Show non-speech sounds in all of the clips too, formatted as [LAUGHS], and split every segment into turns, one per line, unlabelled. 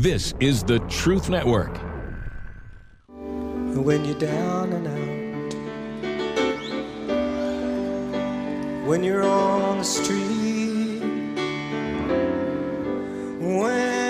This is the Truth Network.
When you're down and out, when you're on the street, when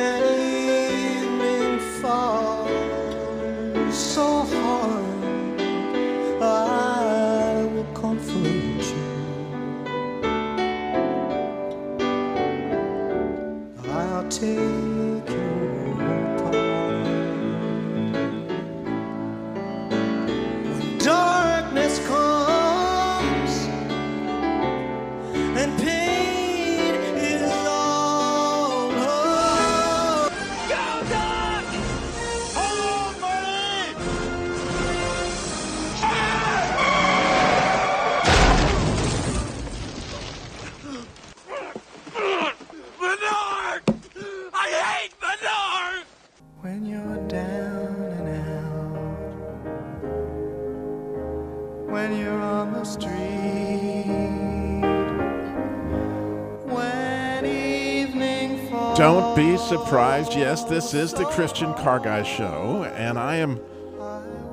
Don't be surprised. Yes, this is the Christian Car Guy Show, and I am.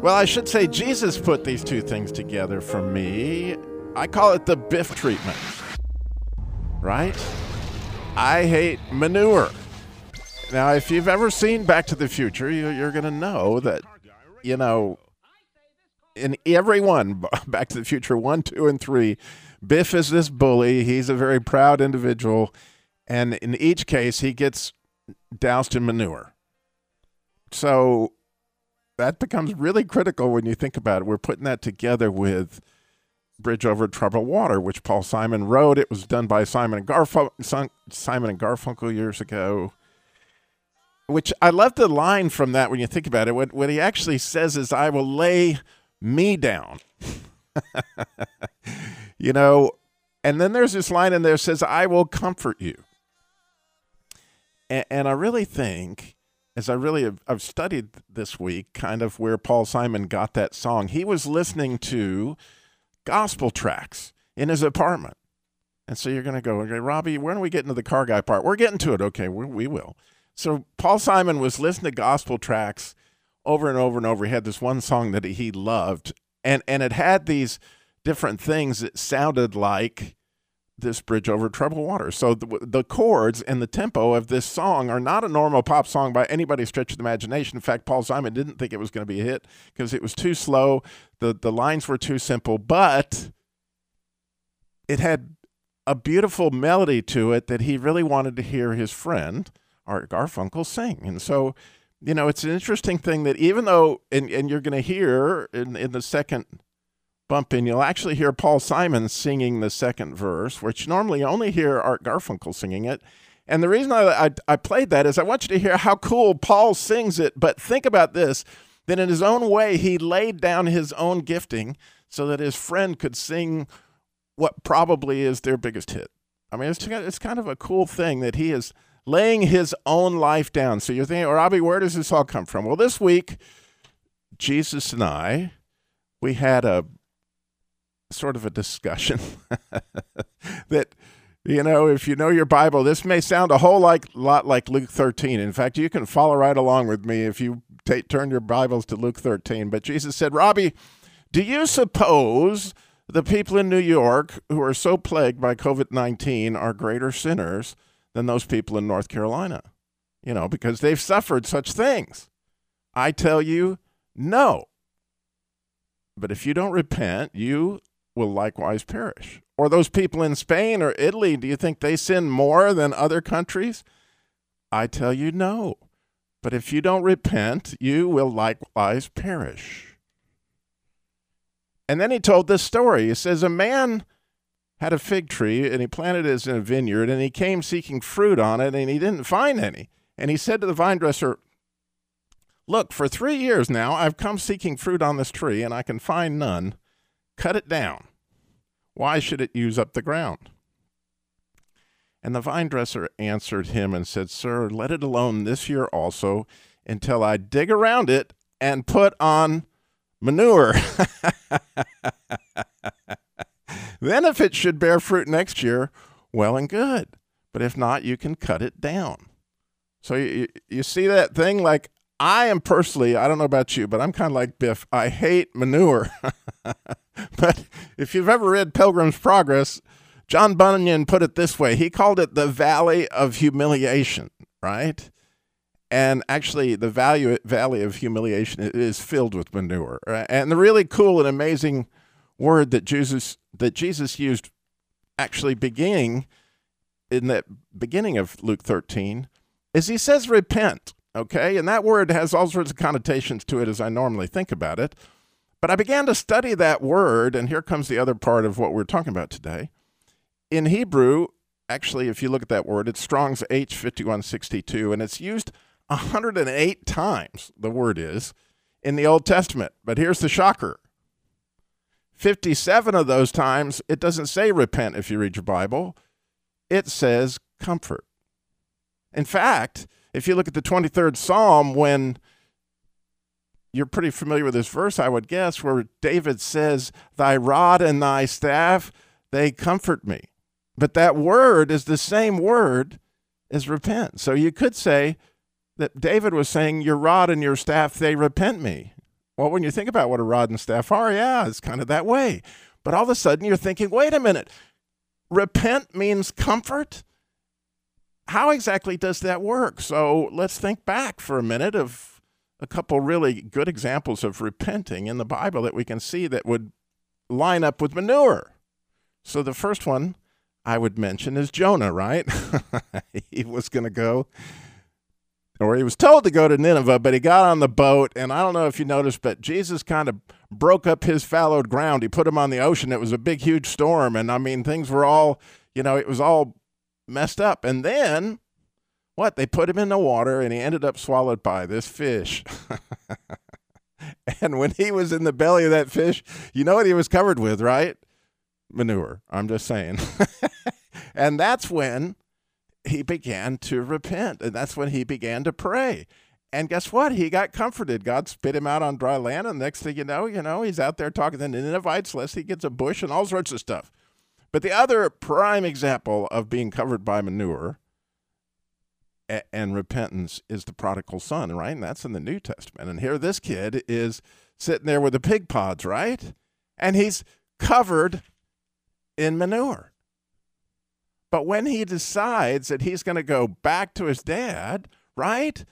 Well, I should say Jesus put these two things together for me. I call it the Biff treatment. Right? I hate manure. Now, if you've ever seen Back to the Future, you, you're going to know that, you know, in every one, [LAUGHS] Back to the Future 1, 2, and 3, Biff is this bully. He's a very proud individual. And in each case, he gets doused in manure. So that becomes really critical when you think about it. We're putting that together with Bridge Over Troubled Water, which Paul Simon wrote. It was done by Simon and Garfunkel, Simon and Garfunkel years ago. Which I love the line from that when you think about it. What, what he actually says is, I will lay me down. [LAUGHS] you know, and then there's this line in there that says, I will comfort you. And, and I really think, as I really have I've studied this week, kind of where Paul Simon got that song, he was listening to gospel tracks in his apartment. And so you're going to go, okay, Robby, when are we getting to the car guy part? We're getting to it. Okay, we, we will. So Paul Simon was listening to gospel tracks over and over and over. He had this one song that he loved, and, and it had these different things that sounded like this bridge over troubled water. So the, the chords and the tempo of this song are not a normal pop song by anybody's stretch of the imagination. In fact, Paul Simon didn't think it was going to be a hit because it was too slow. The the lines were too simple, but it had a beautiful melody to it that he really wanted to hear his friend Art Garfunkel sing. And so, you know, it's an interesting thing that even though and, and you're gonna hear in, in the second bump in, you'll actually hear Paul Simon singing the second verse, which normally you only hear Art Garfunkel singing it. And the reason I, I, I played that is I want you to hear how cool Paul sings it. But think about this that in his own way, he laid down his own gifting so that his friend could sing what probably is their biggest hit. I mean, it's, it's kind of a cool thing that he is laying his own life down. So you're thinking, Robby, where does this all come from? Well, this week, Jesus and I, we had a sort of a discussion [LAUGHS] that you know if you know your bible this may sound a whole like lot like luke 13 in fact you can follow right along with me if you ta turn your bibles to luke 13 but jesus said robby do you suppose the people in new york who are so plagued by covid-19 are greater sinners than those people in north carolina? You know because they've suffered such things. I tell you no. But if you don't repent, you will likewise perish. Or those people in Spain or Italy, do you think they sin more than other countries? I tell you no. But if you don't repent, you will likewise perish. And then he told this story. He says, A man had a fig tree and he planted it in a vineyard and he came seeking fruit on it and he didn't find any. And he said to the vine dresser, Look, for three years now, I've come seeking fruit on this tree, and I can find none. Cut it down. Why should it use up the ground? And the vine dresser answered him and said, Sir, let it alone this year also, until I dig around it and put on manure. [LAUGHS] then, if it should bear fruit next year, well and good. But if not, you can cut it down. So you, you see that thing? Like, I am personally, I don't know about you, but I'm kind of like Biff. I hate manure. [LAUGHS] but if you've ever read Pilgrim's Progress, John Bunyan put it this way he called it the valley of humiliation, right? And actually, the value, valley of humiliation is filled with manure. Right? And the really cool and amazing word that Jesus that Jesus used, actually beginning in that beginning of Luke 13, is he says repent. Okay, and that word has all sorts of connotations to it as I normally think about it. But I began to study that word, and here comes the other part of what we're talking about today. In Hebrew, actually, if you look at that word, it's Strong's H5162, and it's used 108 times, the word is, in the Old Testament. But here's the shocker 57 of those times, it doesn't say repent if you read your Bible, it says comfort. In fact, if you look at the 23rd Psalm, when you're pretty familiar with this verse, I would guess, where David says, Thy rod and thy staff, they comfort me. But that word is the same word as repent. So you could say, that David was saying, Your rod and your staff, they repent me. Well, when you think about what a rod and staff are, yeah, it's kind of that way. But all of a sudden you're thinking, wait a minute, repent means comfort? How exactly does that work? So let's think back for a minute of a couple really good examples of repenting in the Bible that we can see that would line up with manure. So the first one I would mention is Jonah, right? [LAUGHS] he was going to go or he was told to go to Nineveh, but he got on the boat. And I don't know if you noticed, but Jesus kind of broke up his fallowed ground. He put him on the ocean. It was a big, huge storm. And I mean, things were all, you know, it was all messed up. And then what? They put him in the water and he ended up swallowed by this fish. [LAUGHS] and when he was in the belly of that fish, you know what he was covered with, right? Manure. I'm just saying. [LAUGHS] and that's when he began to repent. And that's when he began to pray. And guess what? He got comforted. God spit him out on dry land. And next thing you know, you know, he's out there talking to the Ninevites, lest he gets a bush and all sorts of stuff. But the other prime example of being covered by manure and repentance is the prodigal son, right? And that's in the New Testament. And here this kid is sitting there with the pig pods, right? And he's covered in manure. But when he decides that he's going to go back to his dad, right?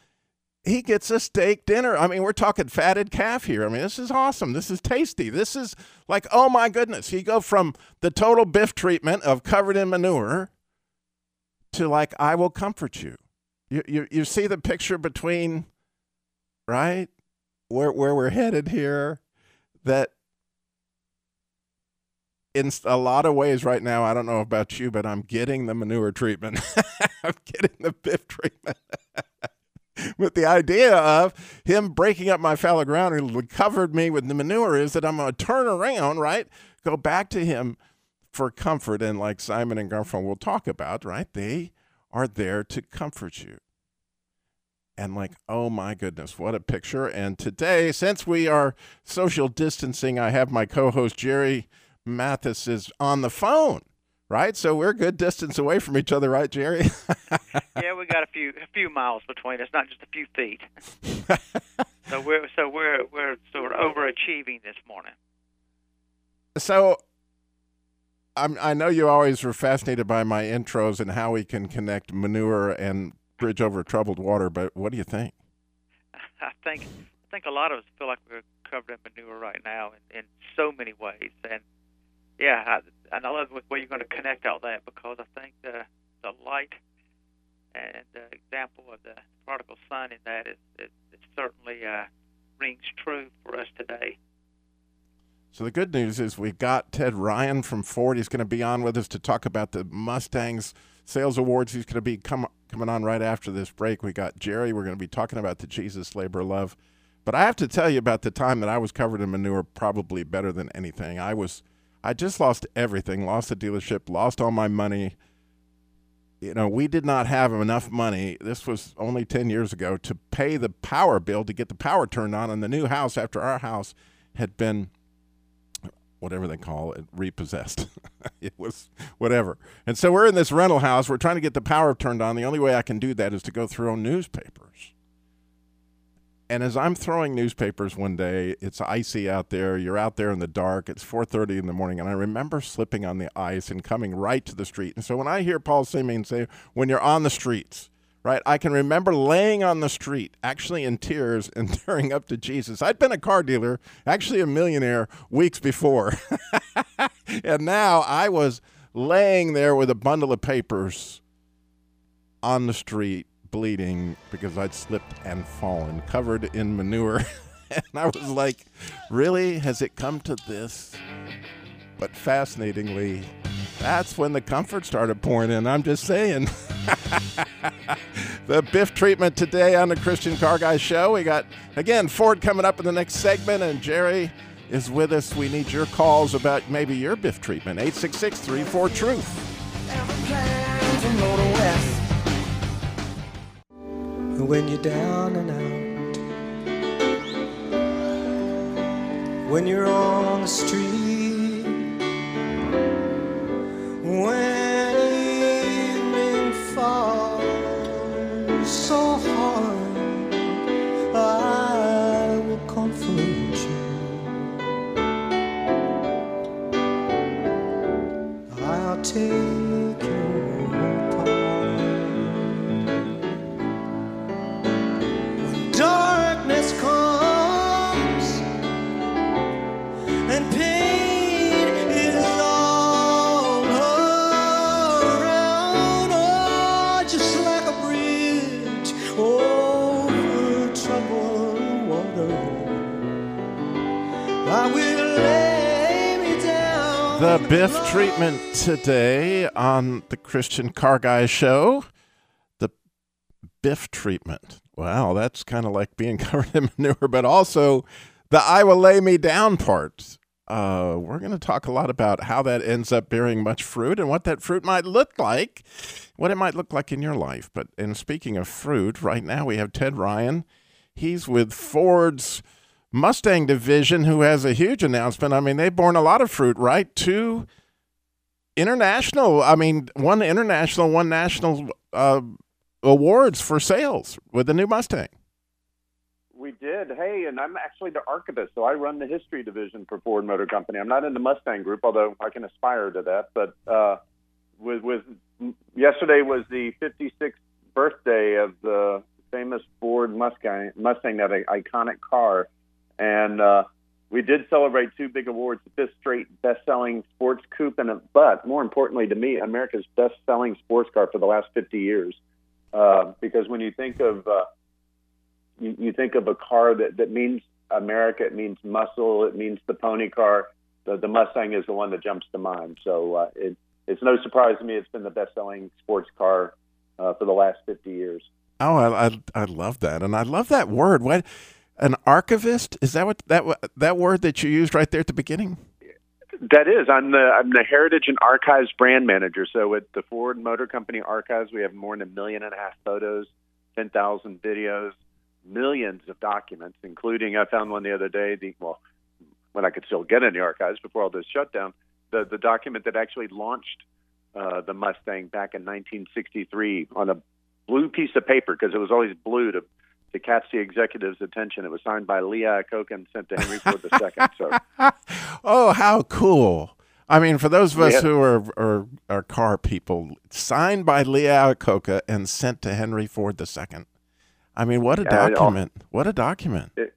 He gets a steak dinner. I mean, we're talking fatted calf here. I mean, this is awesome. This is tasty. This is like, oh my goodness. You go from the total biff treatment of covered in manure to like, I will comfort you. You, you, you see the picture between, right? Where, where we're headed here, that in a lot of ways right now, I don't know about you, but I'm getting the manure treatment. [LAUGHS] I'm getting the biff treatment. [LAUGHS] With the idea of him breaking up my fallow ground and covered me with the manure is that I'm going to turn around, right? Go back to him for comfort. And like Simon and Garfunkel will talk about, right? They are there to comfort you. And like, oh my goodness, what a picture. And today, since we are social distancing, I have my co host Jerry Mathis is on the phone, right? So we're good distance away from each other, right, Jerry? [LAUGHS]
yeah, got a few a few miles between us, not just a few feet. [LAUGHS] so we're so we're we're sort of overachieving this morning.
So I'm, I know you always were fascinated by my intros and how we can connect manure and bridge over troubled water, but what do you think? [LAUGHS]
I think I think a lot of us feel like we're covered in manure right now in, in so many ways, and yeah, I, and I love the way you're going to connect all that because I think the the light and the example of the prodigal son in that is it, certainly uh, rings true for us today.
So the good news is we've got Ted Ryan from Ford. He's going to be on with us to talk about the Mustangs sales awards. He's going to be come, coming on right after this break. We got Jerry. We're going to be talking about the Jesus Labor Love. But I have to tell you about the time that I was covered in manure probably better than anything. I was – I just lost everything, lost the dealership, lost all my money. You know, we did not have enough money. This was only 10 years ago to pay the power bill to get the power turned on in the new house after our house had been whatever they call it, repossessed. [LAUGHS] it was whatever. And so we're in this rental house. We're trying to get the power turned on. The only way I can do that is to go through newspapers. And as I'm throwing newspapers one day, it's icy out there. You're out there in the dark. It's 4:30 in the morning, and I remember slipping on the ice and coming right to the street. And so when I hear Paul Simon say, "When you're on the streets," right? I can remember laying on the street, actually in tears and [LAUGHS] tearing up to Jesus. I'd been a car dealer, actually a millionaire, weeks before. [LAUGHS] and now I was laying there with a bundle of papers on the street, bleeding because I'd slipped and fallen, covered in manure. [LAUGHS] and I was like, really? Has it come to this? But fascinatingly, that's when the comfort started pouring in. I'm just saying. [LAUGHS] the Biff treatment today on the Christian Car Guy Show. We got, again, Ford coming up in the next segment, and Jerry is with us. We need your calls about maybe your Biff treatment. 866 34 Truth.
West. When you're down and out. When you're on the street. When
treatment today on the Christian Car Guy Show. The Biff treatment. Wow, that's kind of like being [LAUGHS] covered in manure, but also the I will lay me down part. Uh, we're going to talk a lot about how that ends up bearing much fruit and what that fruit might look like, what it might look like in your life. But and speaking of fruit, right now we have Ted Ryan. He's with Ford's Mustang division, who has a huge announcement. I mean, they've borne a lot of fruit, right? Two international, I mean, one international, one national uh, awards for sales with the new Mustang.
We did. Hey, and I'm actually the archivist, so I run the history division for Ford Motor Company. I'm not in the Mustang group, although I can aspire to that. But uh, with, with yesterday was the 56th birthday of the famous Ford Mustang, Mustang, that iconic car, and uh, we did celebrate two big awards: the fifth straight best-selling sports coupe, and but more importantly to me, America's best-selling sports car for the last 50 years. Uh, because when you think of uh, you, you think of a car that, that means America, it means muscle, it means the pony car. The, the Mustang is the one that jumps to mind. So uh, it, it's no surprise to me it's been the best-selling sports car uh, for the last 50 years.
Oh, I, I I love that, and I love that word. What an archivist is that? What that that word that you used right there at the beginning?
That is, I'm the I'm the Heritage and Archives brand manager. So at the Ford Motor Company Archives, we have more than a million and a half photos, ten thousand videos, millions of documents, including I found one the other day. The well, when I could still get in the archives before all this shutdown, the the document that actually launched uh, the Mustang back in 1963 on a blue piece of paper because it was always blue to to catch the executive's attention. It was signed by Lee Iacocca and sent to Henry Ford II. So [LAUGHS]
oh, how cool! I mean, for those of us
Yeah.
who are, are are car people, signed by Lee Iacocca and sent to Henry Ford II. I mean, what a
Yeah, it all-
document! What a document!
It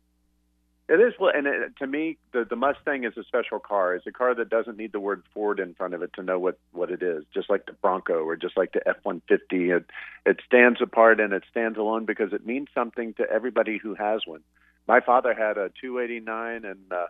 is, well, and it, to me, the, the Mustang is a special car. It's a car that doesn't need the word Ford in front of it to know what, what it is, just like the Bronco or just like the F 150. It, it stands apart and it stands alone because it means something to everybody who has one. My father had a 289 and uh,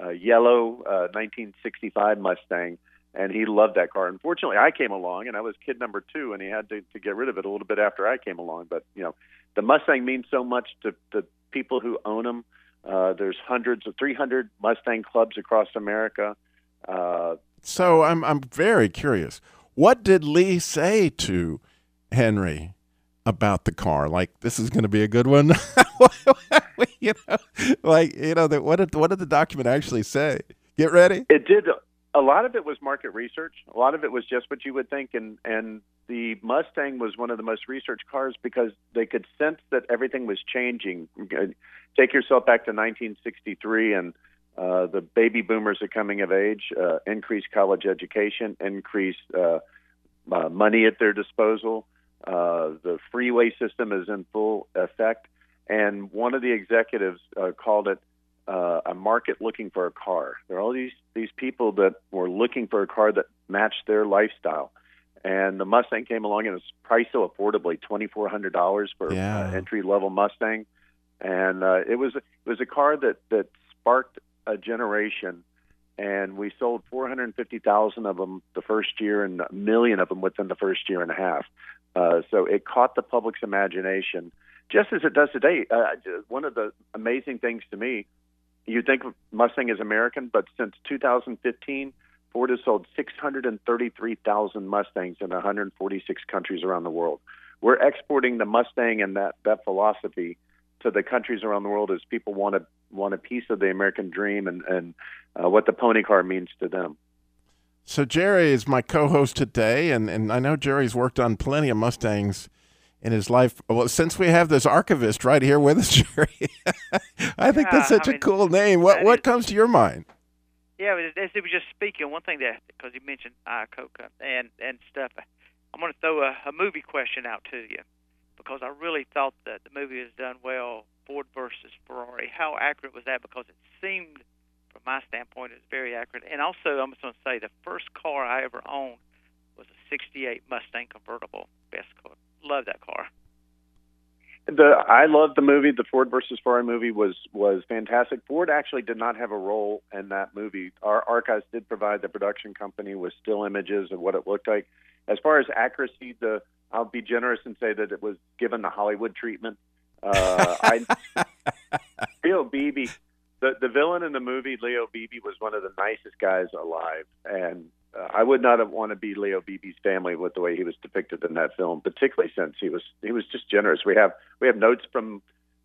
a yellow uh, 1965 Mustang, and he loved that car. Unfortunately, I came along and I was kid number two, and he had to, to get rid of it a little bit after I came along. But, you know, the Mustang means so much to the people who own them. Uh, there's hundreds of 300 Mustang clubs across America. Uh,
So I'm I'm very curious. What did Lee say to Henry about the car? Like this is going to be a good one. [LAUGHS] you know, like you know, the, what did what did the document actually say? Get ready.
It did. A lot of it was market research. A lot of it was just what you would think, and and the Mustang was one of the most researched cars because they could sense that everything was changing. Take yourself back to 1963 and uh, the baby boomers are coming of age, uh, increased college education, increased uh, uh, money at their disposal. Uh, the freeway system is in full effect. And one of the executives uh, called it uh, a market looking for a car. There are all these, these people that were looking for a car that matched their lifestyle. And the Mustang came along and it was priced so affordably, twenty four hundred dollars for
Yeah.
uh, entry level Mustang, and uh, it was it was a car that that sparked a generation, and we sold 450,000 of them the first year and a million of them within the first year and a half. Uh, so it caught the public's imagination, just as it does today. Uh, one of the amazing things to me, you think Mustang is American, but since 2015, Ford has sold 633,000 Mustangs in 146 countries around the world. We're exporting the Mustang and that, that philosophy to the countries around the world as people want a want a piece of the American dream and and uh, what the pony car means to them.
So Jerry is my co-host today, and, and I know Jerry's worked on plenty of Mustangs in his life. Well, since we have this archivist right here with us, [LAUGHS] Jerry, I think that's such
I
a
mean,
cool name. What what
is-
comes to your mind?
Yeah, as he was just speaking, one thing that because he mentioned Iacocca and and stuff, I'm going to throw a, a movie question out to you because I really thought that the movie was done well. Ford versus Ferrari. How accurate was that? Because it seemed, from my standpoint, it was very accurate. And also, I'm just going to say the first car I ever owned was a '68 Mustang convertible. Best car. Love that car.
The I love the movie. The Ford versus Ferrari movie was was fantastic. Ford actually did not have a role in that movie. Our archives did provide the production company with still images of what it looked like. As far as accuracy, the I'll be generous and say that it was given the Hollywood treatment. Uh, I [LAUGHS] Leo Beebe, the the villain in the movie, Leo Beebe was one of the nicest guys alive, and uh, I would not have want to be Leo Beebe's family with the way he was depicted in that film, particularly since he was he was just generous. We have we have notes from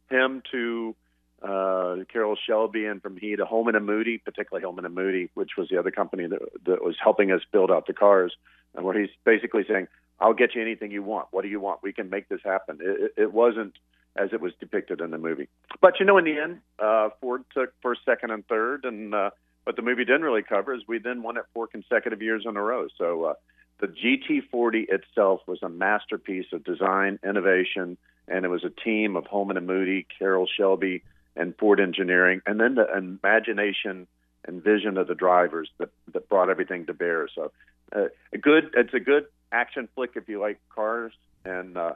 him to uh, Carroll Shelby and from he to Holman and Moody, particularly Holman and Moody, which was the other company that, that was helping us build out the cars, and where he's basically saying, "I'll get you anything you want. What do you want? We can make this happen." It, it, it wasn't as it was depicted in the movie, but you know, in the end, uh, Ford took first, second, and third, and uh, what the movie didn't really cover is we then won it four consecutive years in a row. So uh, the GT40 itself was a masterpiece of design, innovation, and it was a team of Holman and Moody, Carroll Shelby, and Ford Engineering, and then the imagination and vision of the drivers that, that brought everything to bear. So uh, a good, it's a good action flick if you like cars, and uh,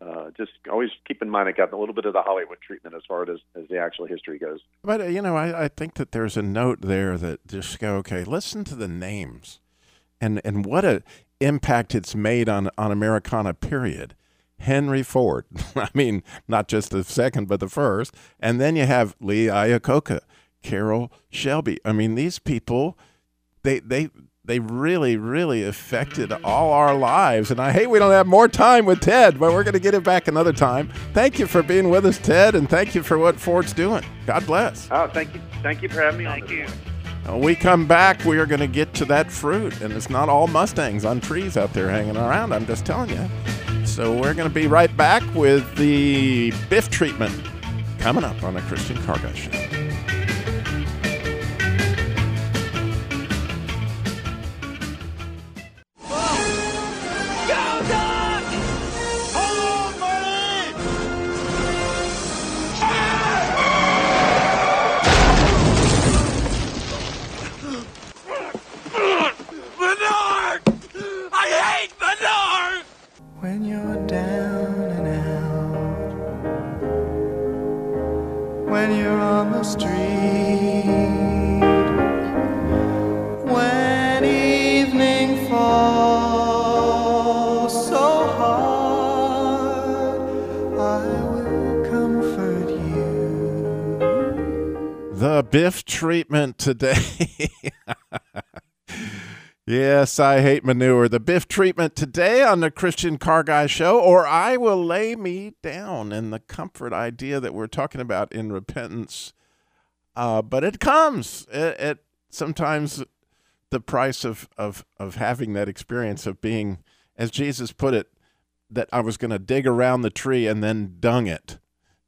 uh, just always keep in mind it got a little bit of the Hollywood treatment as far as, as the actual history goes.
But you know, I, I think that there's a note there that just go, okay, listen to the names, and and what a impact it's made on on Americana. Period. Henry Ford. [LAUGHS] I mean, not just the second, but the first. And then you have Lee Iacocca, Carroll Shelby. I mean, these people, they they they really really affected all our lives. And I hate we don't have more time with Ted, but we're going to get it back another time. Thank you for being with us, Ted, and thank you for what Ford's doing. God bless.
Oh, thank you, thank you for having me on.
Thank you.
When we come back, we are going to get to that fruit, and it's not all Mustangs on trees out there hanging around. I'm just telling you. So we're going to be right back with the Biff treatment coming up on the Christian Car Guy Show. Biff treatment today. [LAUGHS] yes, I hate manure. The Biff treatment today on the Christian Car Guy Show, or I will lay me down in the comfort idea that we're talking about in repentance. Uh, but it comes. It, it sometimes the price of of of having that experience of being, as Jesus put it, that I was going to dig around the tree and then dung it.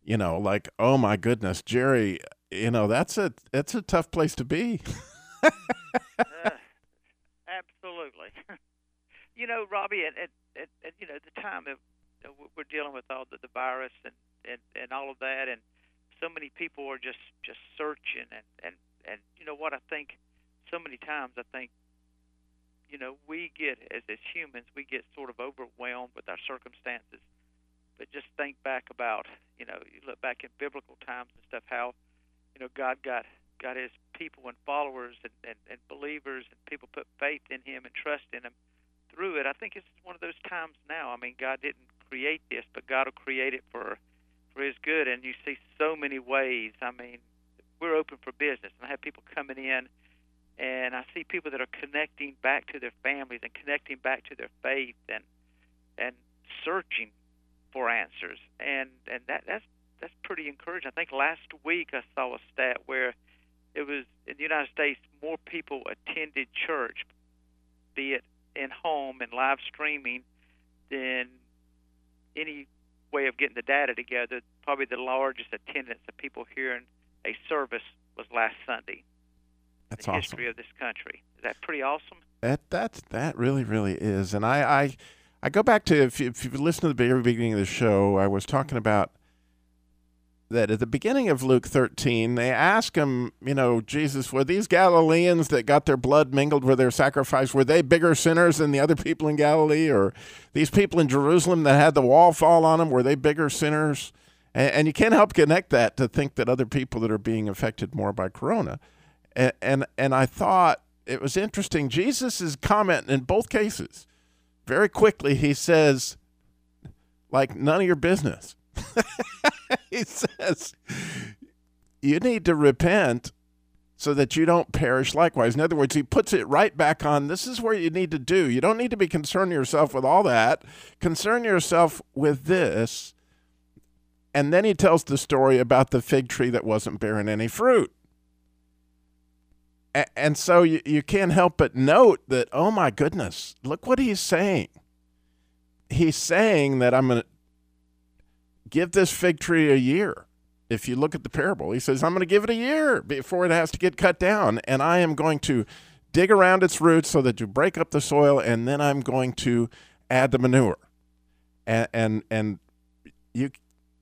You know, like oh my goodness, Jerry. You know that's a that's a tough place to be.
uh, [LAUGHS] absolutely. [LAUGHS] you know, Robby, at, at, at, at you know the time of you know, we're dealing with all the, the virus and, and and all of that, and so many people are just just searching and and and you know what I think so many times I think you know we get as as humans we get sort of overwhelmed with our circumstances but just think back about you know you look back in biblical times and stuff how you know God got got his people and followers and, and, and believers and people put faith in him and trust in him through it. I think it's one of those times now. I mean God didn't create this but God will create it for for his good. And you see so many ways. I mean we're open for business. And I have people coming in and I see people that are connecting back to their families and connecting back to their faith and and searching for answers. And and that that's that's pretty encouraging. I think last week I saw a stat where it was in the United States more people attended church, be it in home and live streaming, than any way of getting the data together. Probably the largest attendance of people hearing a service was last Sunday.
That's
in the
awesome.
history of this country. Is that pretty awesome?
That that that really really is, and I I, I go back to if you, if you listen to the very beginning of the show, I was talking about that at the beginning of Luke 13, they ask him, you know, Jesus, were these Galileans that got their blood mingled with their sacrifice, were they bigger sinners than the other people in Galilee? Or these people in Jerusalem that had the wall fall on them, were they bigger sinners? And, and you can't help connect that to think that other people that are being affected more by corona. And, and, and I thought it was interesting. Jesus is commenting in both cases. Very quickly, he says, like, none of your business. [LAUGHS] he says, you need to repent so that you don't perish likewise. In other words, he puts it right back on this is where you need to do. You don't need to be concerned yourself with all that. Concern yourself with this. And then he tells the story about the fig tree that wasn't bearing any fruit. A- And so you, you can't help but note that, oh my goodness, look what he's saying. He's saying that I'm going to give this fig tree a year. If you look at the parable, he says, I'm going to give it a year before it has to get cut down. And I am going to dig around its roots so that you break up the soil. And then I'm going to add the manure. And, and, and you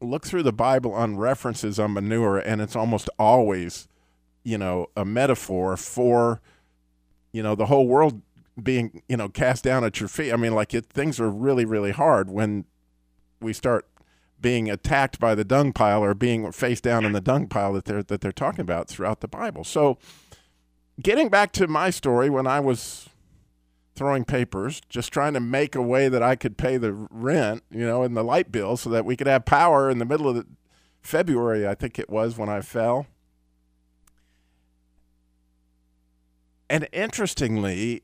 look through the Bible on references on manure, and it's almost always, you know, a metaphor for, you know, the whole world being, you know, cast down at your feet. I mean, like it, things are really, really hard when we start being attacked by the dung pile or being face down in the dung pile that they're that they're talking about throughout the Bible. So, getting back to my story, when I was throwing papers, just trying to make a way that I could pay the rent, you know, and the light bill, so that we could have power in the middle of the, February, I think it was when I fell. And interestingly,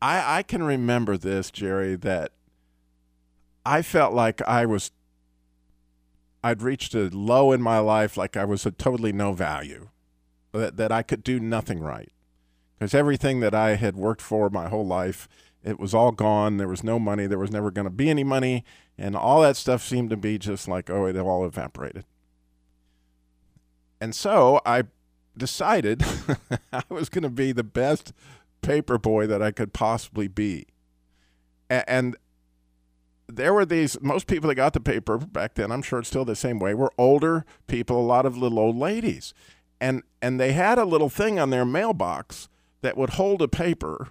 I I can remember this, Jerry, that I felt like I was I'd reached a low in my life, like I was a totally no value, that, that I could do nothing right. Because everything that I had worked for my whole life, it was all gone. There was no money. There was never going to be any money. And all that stuff seemed to be just like, oh, it all evaporated. And so I decided [LAUGHS] I was going to be the best paper boy that I could possibly be. And there were these most people that got the paper back then i'm sure it's still the same way were older people a lot of little old ladies. And and they had a little thing on their mailbox that would hold a paper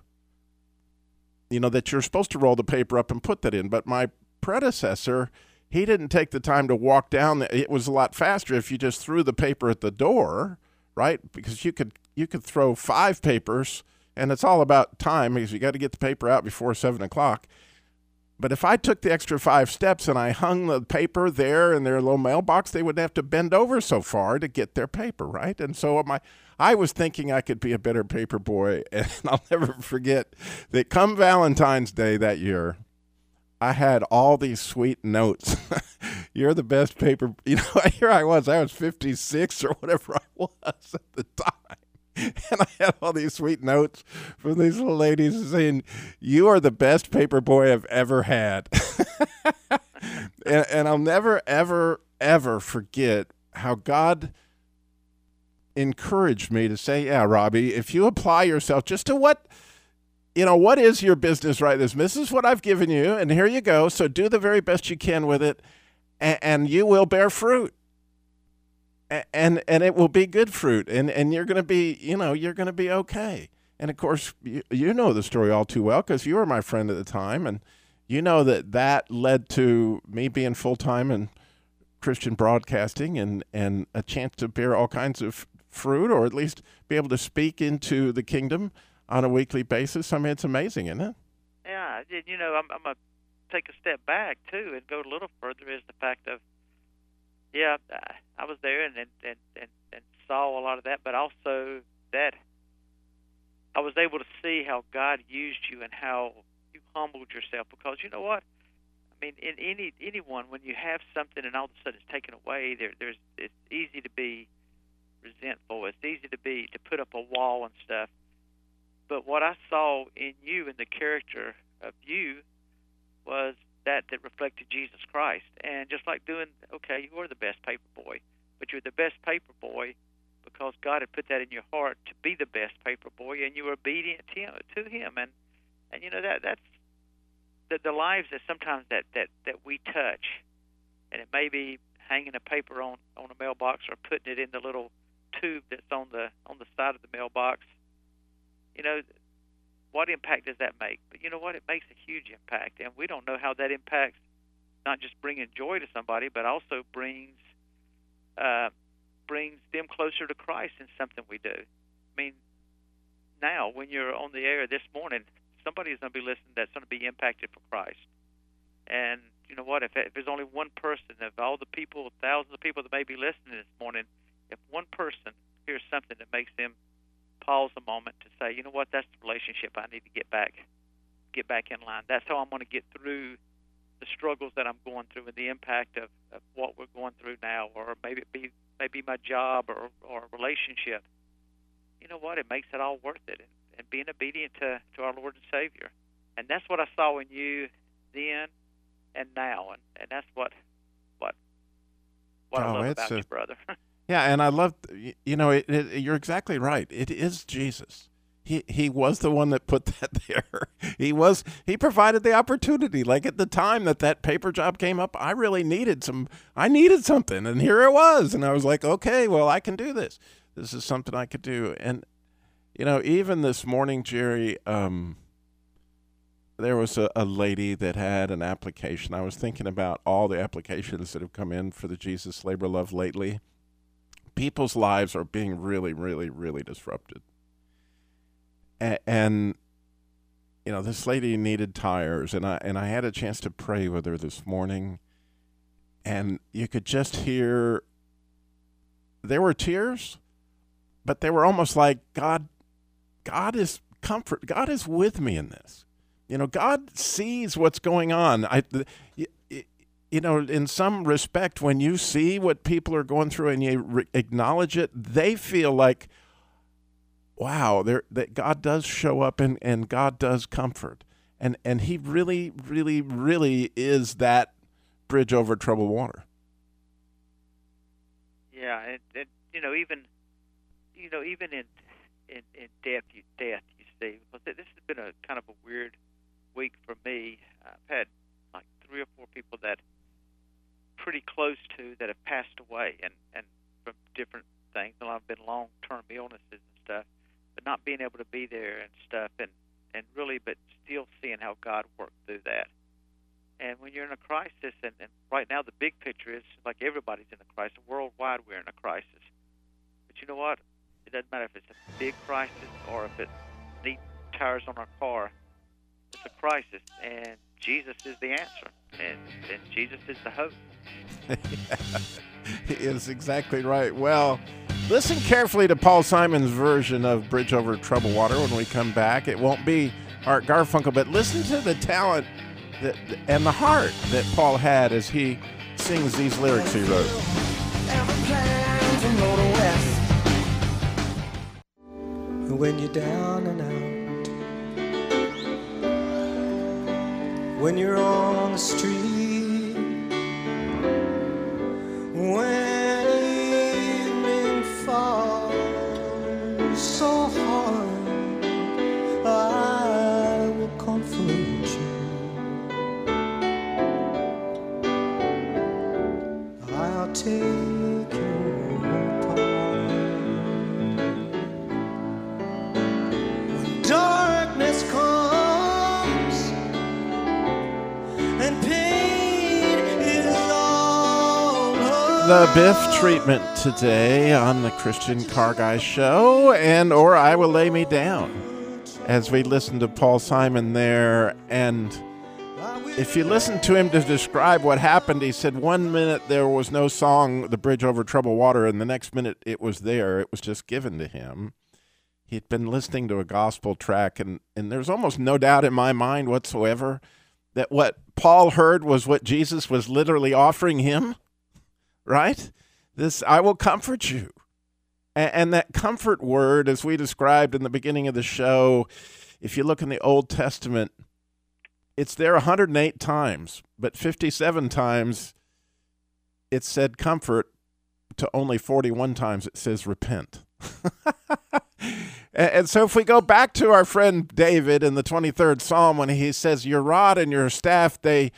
you know that you're supposed to roll the paper up and put that in. But my predecessor he didn't take the time to walk down the, it was a lot faster if you just threw the paper at the door right? Because you could you could throw five papers and it's all about time because you got to get the paper out before seven o'clock but if I took the extra five steps and I hung the paper there in their little mailbox, they wouldn't have to bend over so far to get their paper, right? And so my, I was thinking I could be a better paper boy, [LAUGHS] and I'll never forget that come Valentine's Day that year, I had all these sweet notes. [LAUGHS] You're the best paper, [LAUGHS] you know. Here I was, I was 56 or whatever I was at the time, [LAUGHS] and I had all these sweet notes from these little ladies saying, "You are the best paper boy I've ever had," [LAUGHS] and, and I'll never, ever, ever forget how God encouraged me to say, "Yeah, Robby, if you apply yourself just to what." You know, what is your business right this? This is what I've given you, and here you go. So do the very best you can with it, and, and you will bear fruit and and it will be good fruit and and you're going to be you know you're going to be okay. And of course you, you know the story all too well because you were my friend at the time and you know that that led to me being full-time in christian broadcasting and and a chance to bear all kinds of fruit or at least be able to speak into the kingdom on a weekly basis. I mean it's amazing isn't it?
Yeah you know i'm, I'm to take a step back too and go a little further is the fact of yeah, I was there and and and and saw a lot of that, but also that I was able to see how God used you and how you humbled yourself because you know what? I mean, in any anyone when you have something and all of a sudden it's taken away, there there's it's easy to be resentful. It's easy to be to put up a wall and stuff. But what I saw in you and the character of you was that that reflected Jesus Christ. And just like doing, okay, you are the best paper boy, but you're the best paper boy because God had put that in your heart to be the best paper boy, and you were obedient to Him. To him. And and you know that that's the the lives that sometimes that that that we touch, and it may be hanging a paper on on a mailbox or putting it in the little tube that's on the on the side of the mailbox. You know, what impact does that make? But you know what? It makes a huge impact, and we don't know how that impacts not just bringing joy to somebody, but also brings uh, brings them closer to Christ in something we do. I mean, now when you're on the air this morning, somebody is going to be listening that's going to be impacted for Christ. And you know what? If, if there's only one person, of all the people, thousands of people that may be listening this morning, if one person hears something that makes them pause a moment to say, you know what, that's the relationship I need to get back, get back in line. That's how I'm going to get through the struggles that I'm going through and the impact of, of what we're going through now, or maybe it be maybe my job or or a relationship. You know what? It makes it all worth it, and, and being obedient to to our Lord and Savior, and that's what I saw in you then and now, and and that's what what what oh, I love about a, you, brother. [LAUGHS]
Yeah, and I love, you know, it, it, you're exactly right. It is Jesus. He he was the one that put [LAUGHS] that there. He was he provided the opportunity. Like at the time that that paper job came up, I really needed some. I needed something, and here it was. And I was like, okay, well, I can do this. This is something I could do. And you know, even this morning, Jerry, um, there was a, a lady that had an application. I was thinking about all the applications that have come in for the Jesus Labor Love lately people's lives are being really, really, really disrupted. And, and you know, this lady needed tires, and I and I had a chance to pray with her this morning, and you could just hear. There were tears, but they were almost like God. God is comfort. God is with me in this. You know, God sees what's going on. I, you know, in some respect, when you see what people are going through and you re- acknowledge it, they feel like, wow, that God does show up and, and God does comfort. And, and he really, really, really is that bridge over troubled water.
Yeah, and, and you know, even you know, even in in, in death, you death, you see, this has been a kind of a weird week for me. I've had like three or four people that pretty close to that have passed away and and from different things. A lot have been long term illnesses and stuff, but not being able to be there and stuff and and really but still seeing how God worked through that. And when you're in a crisis, and, and right now the big picture is like everybody's in a crisis. Worldwide, we're in a crisis. But you know what? It doesn't matter if it's a big crisis or if it's neat tires on our car. It's a crisis, and Jesus is the answer, and, and Jesus is the hope. [LAUGHS]
he is exactly right. Well, listen carefully to Paul Simon's version of Bridge Over Troubled Water when we come back. It won't be Art Garfunkel, but listen to the talent that, and the heart that Paul had as he sings these lyrics he wrote.
when you're down and out, when you're on the street,
The Biff treatment today on the Christian Car Guy Show, and or I will lay me down as we listen to Paul Simon there. And if you listen to him to describe what happened, he said one minute there was no song, The Bridge Over Troubled Water, and the next minute it was there. It was just given to him. He'd been listening to a gospel track, and, and there's almost no doubt in my mind whatsoever that what Paul heard was what Jesus was literally offering him right? This, I will comfort you. And, and that comfort word, as we described in the beginning of the show, if you look in the Old Testament, it's there 108 times, but 57 times it said comfort, to only 41 times it says repent. [LAUGHS] and, so if we go back to our friend David in the 23rd Psalm, when he says, Your rod and your staff, they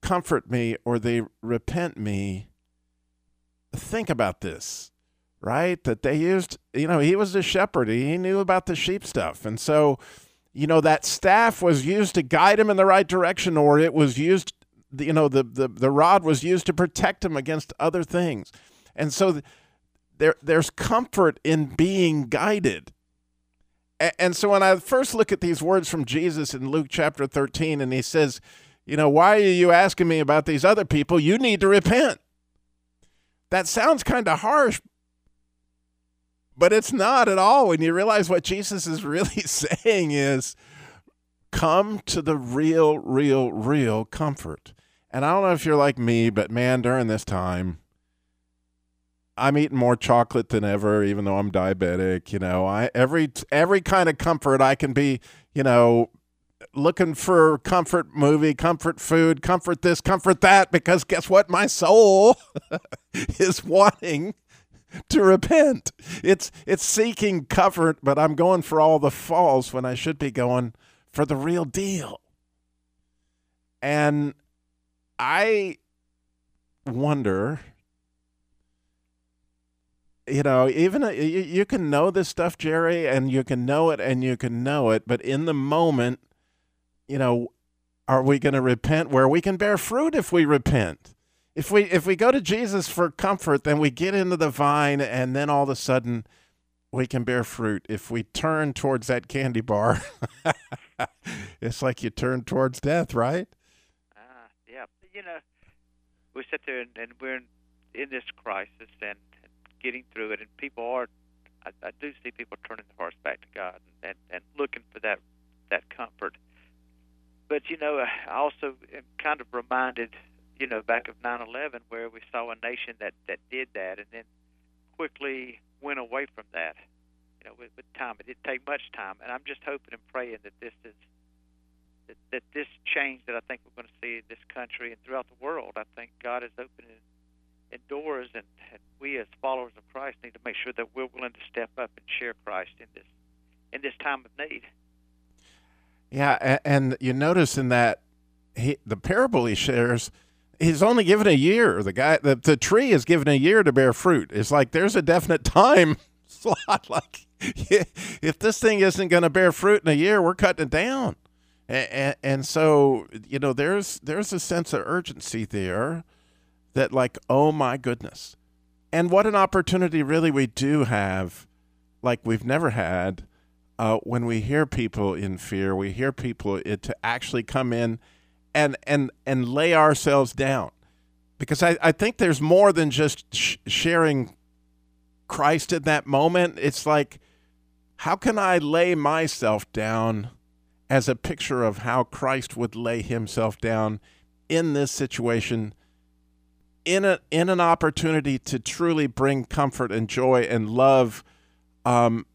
comfort me or they repent me think about this, right? That they used, you know, he was a shepherd. He knew about the sheep stuff. And so, you know, that staff was used to guide him in the right direction, or it was used, you know, the, the, the rod was used to protect him against other things. And so there, there's comfort in being guided. And so when I first look at these words from Jesus in Luke chapter 13, and he says, you know, why are you asking me about these other people? You need to repent. That sounds kind of harsh, but it's not at all when you realize what Jesus is [LAUGHS] really saying is come to the real, real, real comfort. And I don't know if you're like me, but man, during this time, I'm eating more chocolate than ever, even though I'm diabetic. You know, I every every kind of comfort I can be, you know, looking for comfort movie, comfort food, comfort this, comfort that, because guess what? My soul [LAUGHS] is wanting to repent. It's it's seeking comfort, but I'm going for all the falls when I should be going for the real deal. And I wonder you know, even uh, you, you can know this stuff, Jerry, and you can know it and you can know it, but in the moment, you know, are we going to repent where we can bear fruit if we repent? If we if we go to Jesus for comfort, then we get into the vine and then all of a sudden we can bear fruit. If we turn towards that candy bar, [LAUGHS] it's like you turn towards death, right?
Ah, yeah. You know, we sit there and, and we're in, in this crisis and, and getting through it, and people are. I, I do see people turning their hearts back to God and, and, and looking for that that comfort. But you know, I also am kind of reminded, you know, back of 9/11, where we saw a nation that that did that, and then quickly went away from that. You know, with, with time, it didn't take much time, and I'm just hoping and praying that this is that, that this change that I think we're going to see in this country and throughout the world, I think God is opening in doors, and, and we as followers of Christ need to make sure that we're willing to step up and share Christ in this in this time of need.
Yeah, and you notice in that he, the parable he shares, he's only given a year. The guy, the, the tree is given a year to bear fruit. It's like there's a definite [LAUGHS] time slot. Like [LAUGHS] if this thing isn't going to bear fruit in a year, we're cutting it down. And, and so you know, there's there's a sense of urgency there that like, oh my goodness, and what an opportunity really we do have, like we've never had uh, when we hear people in fear, we hear people it, to actually come in and and and lay ourselves down, because I, I think there's more than just sh- sharing Christ in that moment. It's like, how can I lay myself down as a picture of how Christ would lay himself down in this situation? In a in an opportunity to truly bring comfort and joy and love um,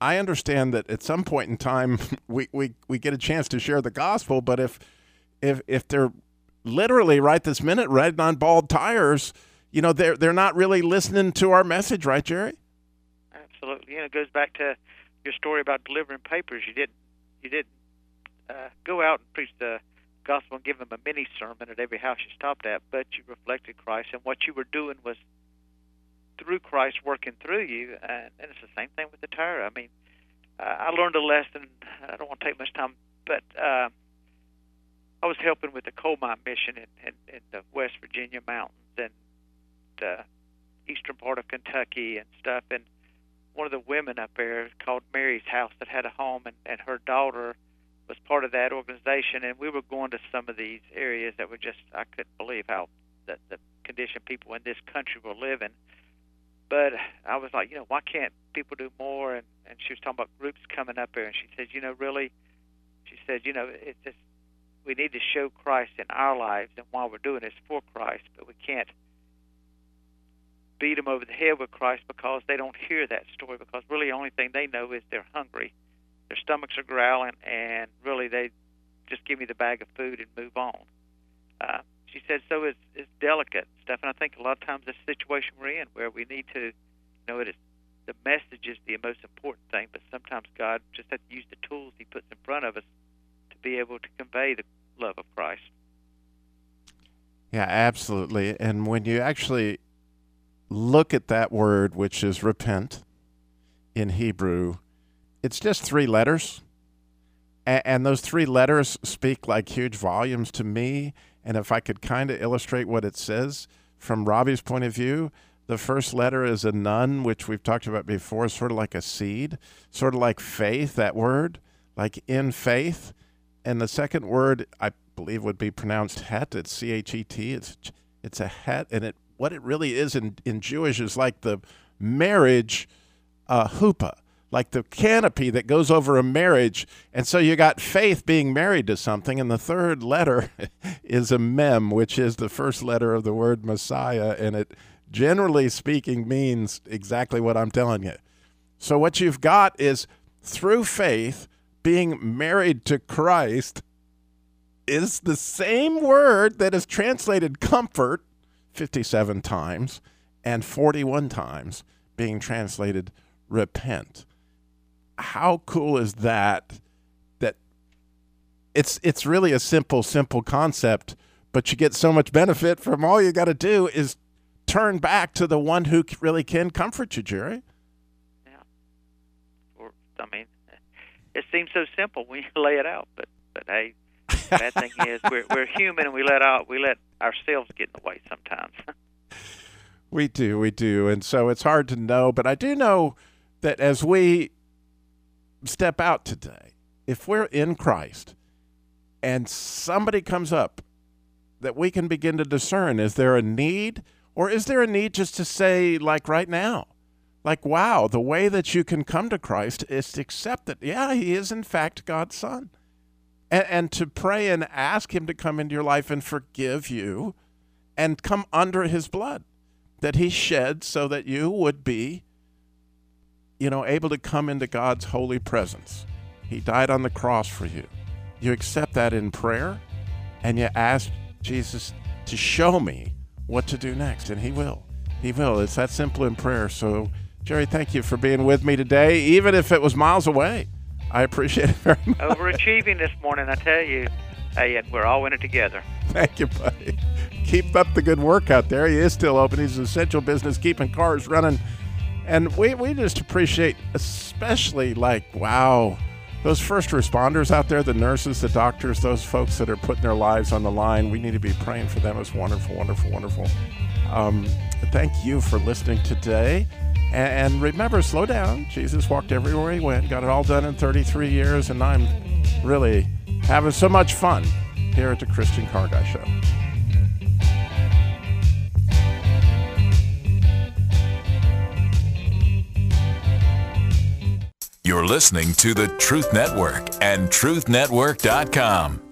I understand that at some point in time [LAUGHS] we, we, we get a chance to share the gospel, but if if if they're literally right this minute riding on bald tires, you know, they're they're not really listening to our message, right, Jerry?
Absolutely. You know, it goes back to your story about delivering papers. You didn't you didn't uh, go out and preach the gospel and give them a mini sermon at every house you stopped at, but you reflected Christ, and what you were doing was through Christ working through you, and, and it's the same thing with the tire. I mean, uh, I learned a lesson. I don't want to take much time, but uh, I was helping with the coal mine mission in, in, in the West Virginia mountains and uh, eastern part of Kentucky and stuff, and one of the women up there called Mary's House that had a home, and, and her daughter was part of that organization, and we were going to some of these areas that were just I couldn't believe how the, the condition people in this country were living. But I was like, you know, why can't people do more? And and she was talking about groups coming up there, and she said, you know, really, she said, you know, it's just we need to show Christ in our lives, and while we're doing this for Christ, but we can't beat them over the head with Christ because they don't hear that story. Because really, the only thing they know is they're hungry their stomachs are growling, and really they just give me the bag of food and move on. Uh, she said, so it's, it's delicate stuff, and I think a lot of times the situation we're in where we need to you know it is the message is the most important thing, but sometimes God just has to use the tools He puts in front of us to be able to convey the love of Christ.
Yeah, absolutely. And when you actually look at that word, which is repent in Hebrew, it's just three letters. And, and those three letters speak like huge volumes to me. And if I could kind of illustrate what it says from Robby's point of view, the first letter is a nun, which we've talked about before, sort of like a seed, sort of like faith, that word, like in faith. And the second word, I believe, would be pronounced het. It's C H E T. It's it's a het, and it what it really is in in Jewish is like the marriage uh, huppah like the canopy that goes over a marriage. And so you got faith being married to something. And the third letter [LAUGHS] is a mem, which is the first letter of the word Messiah. And it, generally speaking, means exactly what I'm telling you. So what you've got is through faith, being married to Christ is the same word that is translated comfort 57 times and 41 times being translated repent how cool is that? That it's it's really a simple simple concept, but you get so much benefit from all you got to do is turn back to the one who really can comfort you, Jerry.
Yeah. Or I mean, it seems so simple when you [LAUGHS] lay it out, but but hey, bad thing [LAUGHS] is we're we're human and we let out we let ourselves get in the way sometimes. [LAUGHS]
we do, we do, and so it's hard to know. But I do know that as we step out today, if we're in Christ and somebody comes up that we can begin to discern, is there a need or is there a need just to say, like right now, like, wow, the way that you can come to Christ is to accept that, yeah, he is in fact God's son. And, and to pray and ask him to come into your life and forgive you and come under his blood that he shed so that you would be you know, able to come into God's holy presence. He died on the cross for you. You accept that in prayer and you ask Jesus to show me what to do next, and He will. He will. It's that simple in prayer. So, Jerry, thank you for being with me today, even if it was miles away. I appreciate it very much.
Overachieving this morning, I tell you. Hey, we're all in it together.
Thank you, buddy. Keep up the good work out there. He is still open. He's an essential business, keeping cars running and we, we just appreciate, especially like, wow, those first responders out there, the nurses, the doctors, those folks that are putting their lives on the line. We need to be praying for them. It's wonderful, wonderful, wonderful. Um, thank you for listening today. And, and remember, slow down. Jesus walked everywhere he went, got it all done in 33 years, and I'm really having so much fun here at the Christian Car Guy Show.
You're listening to the Truth Network and TruthNetwork.com.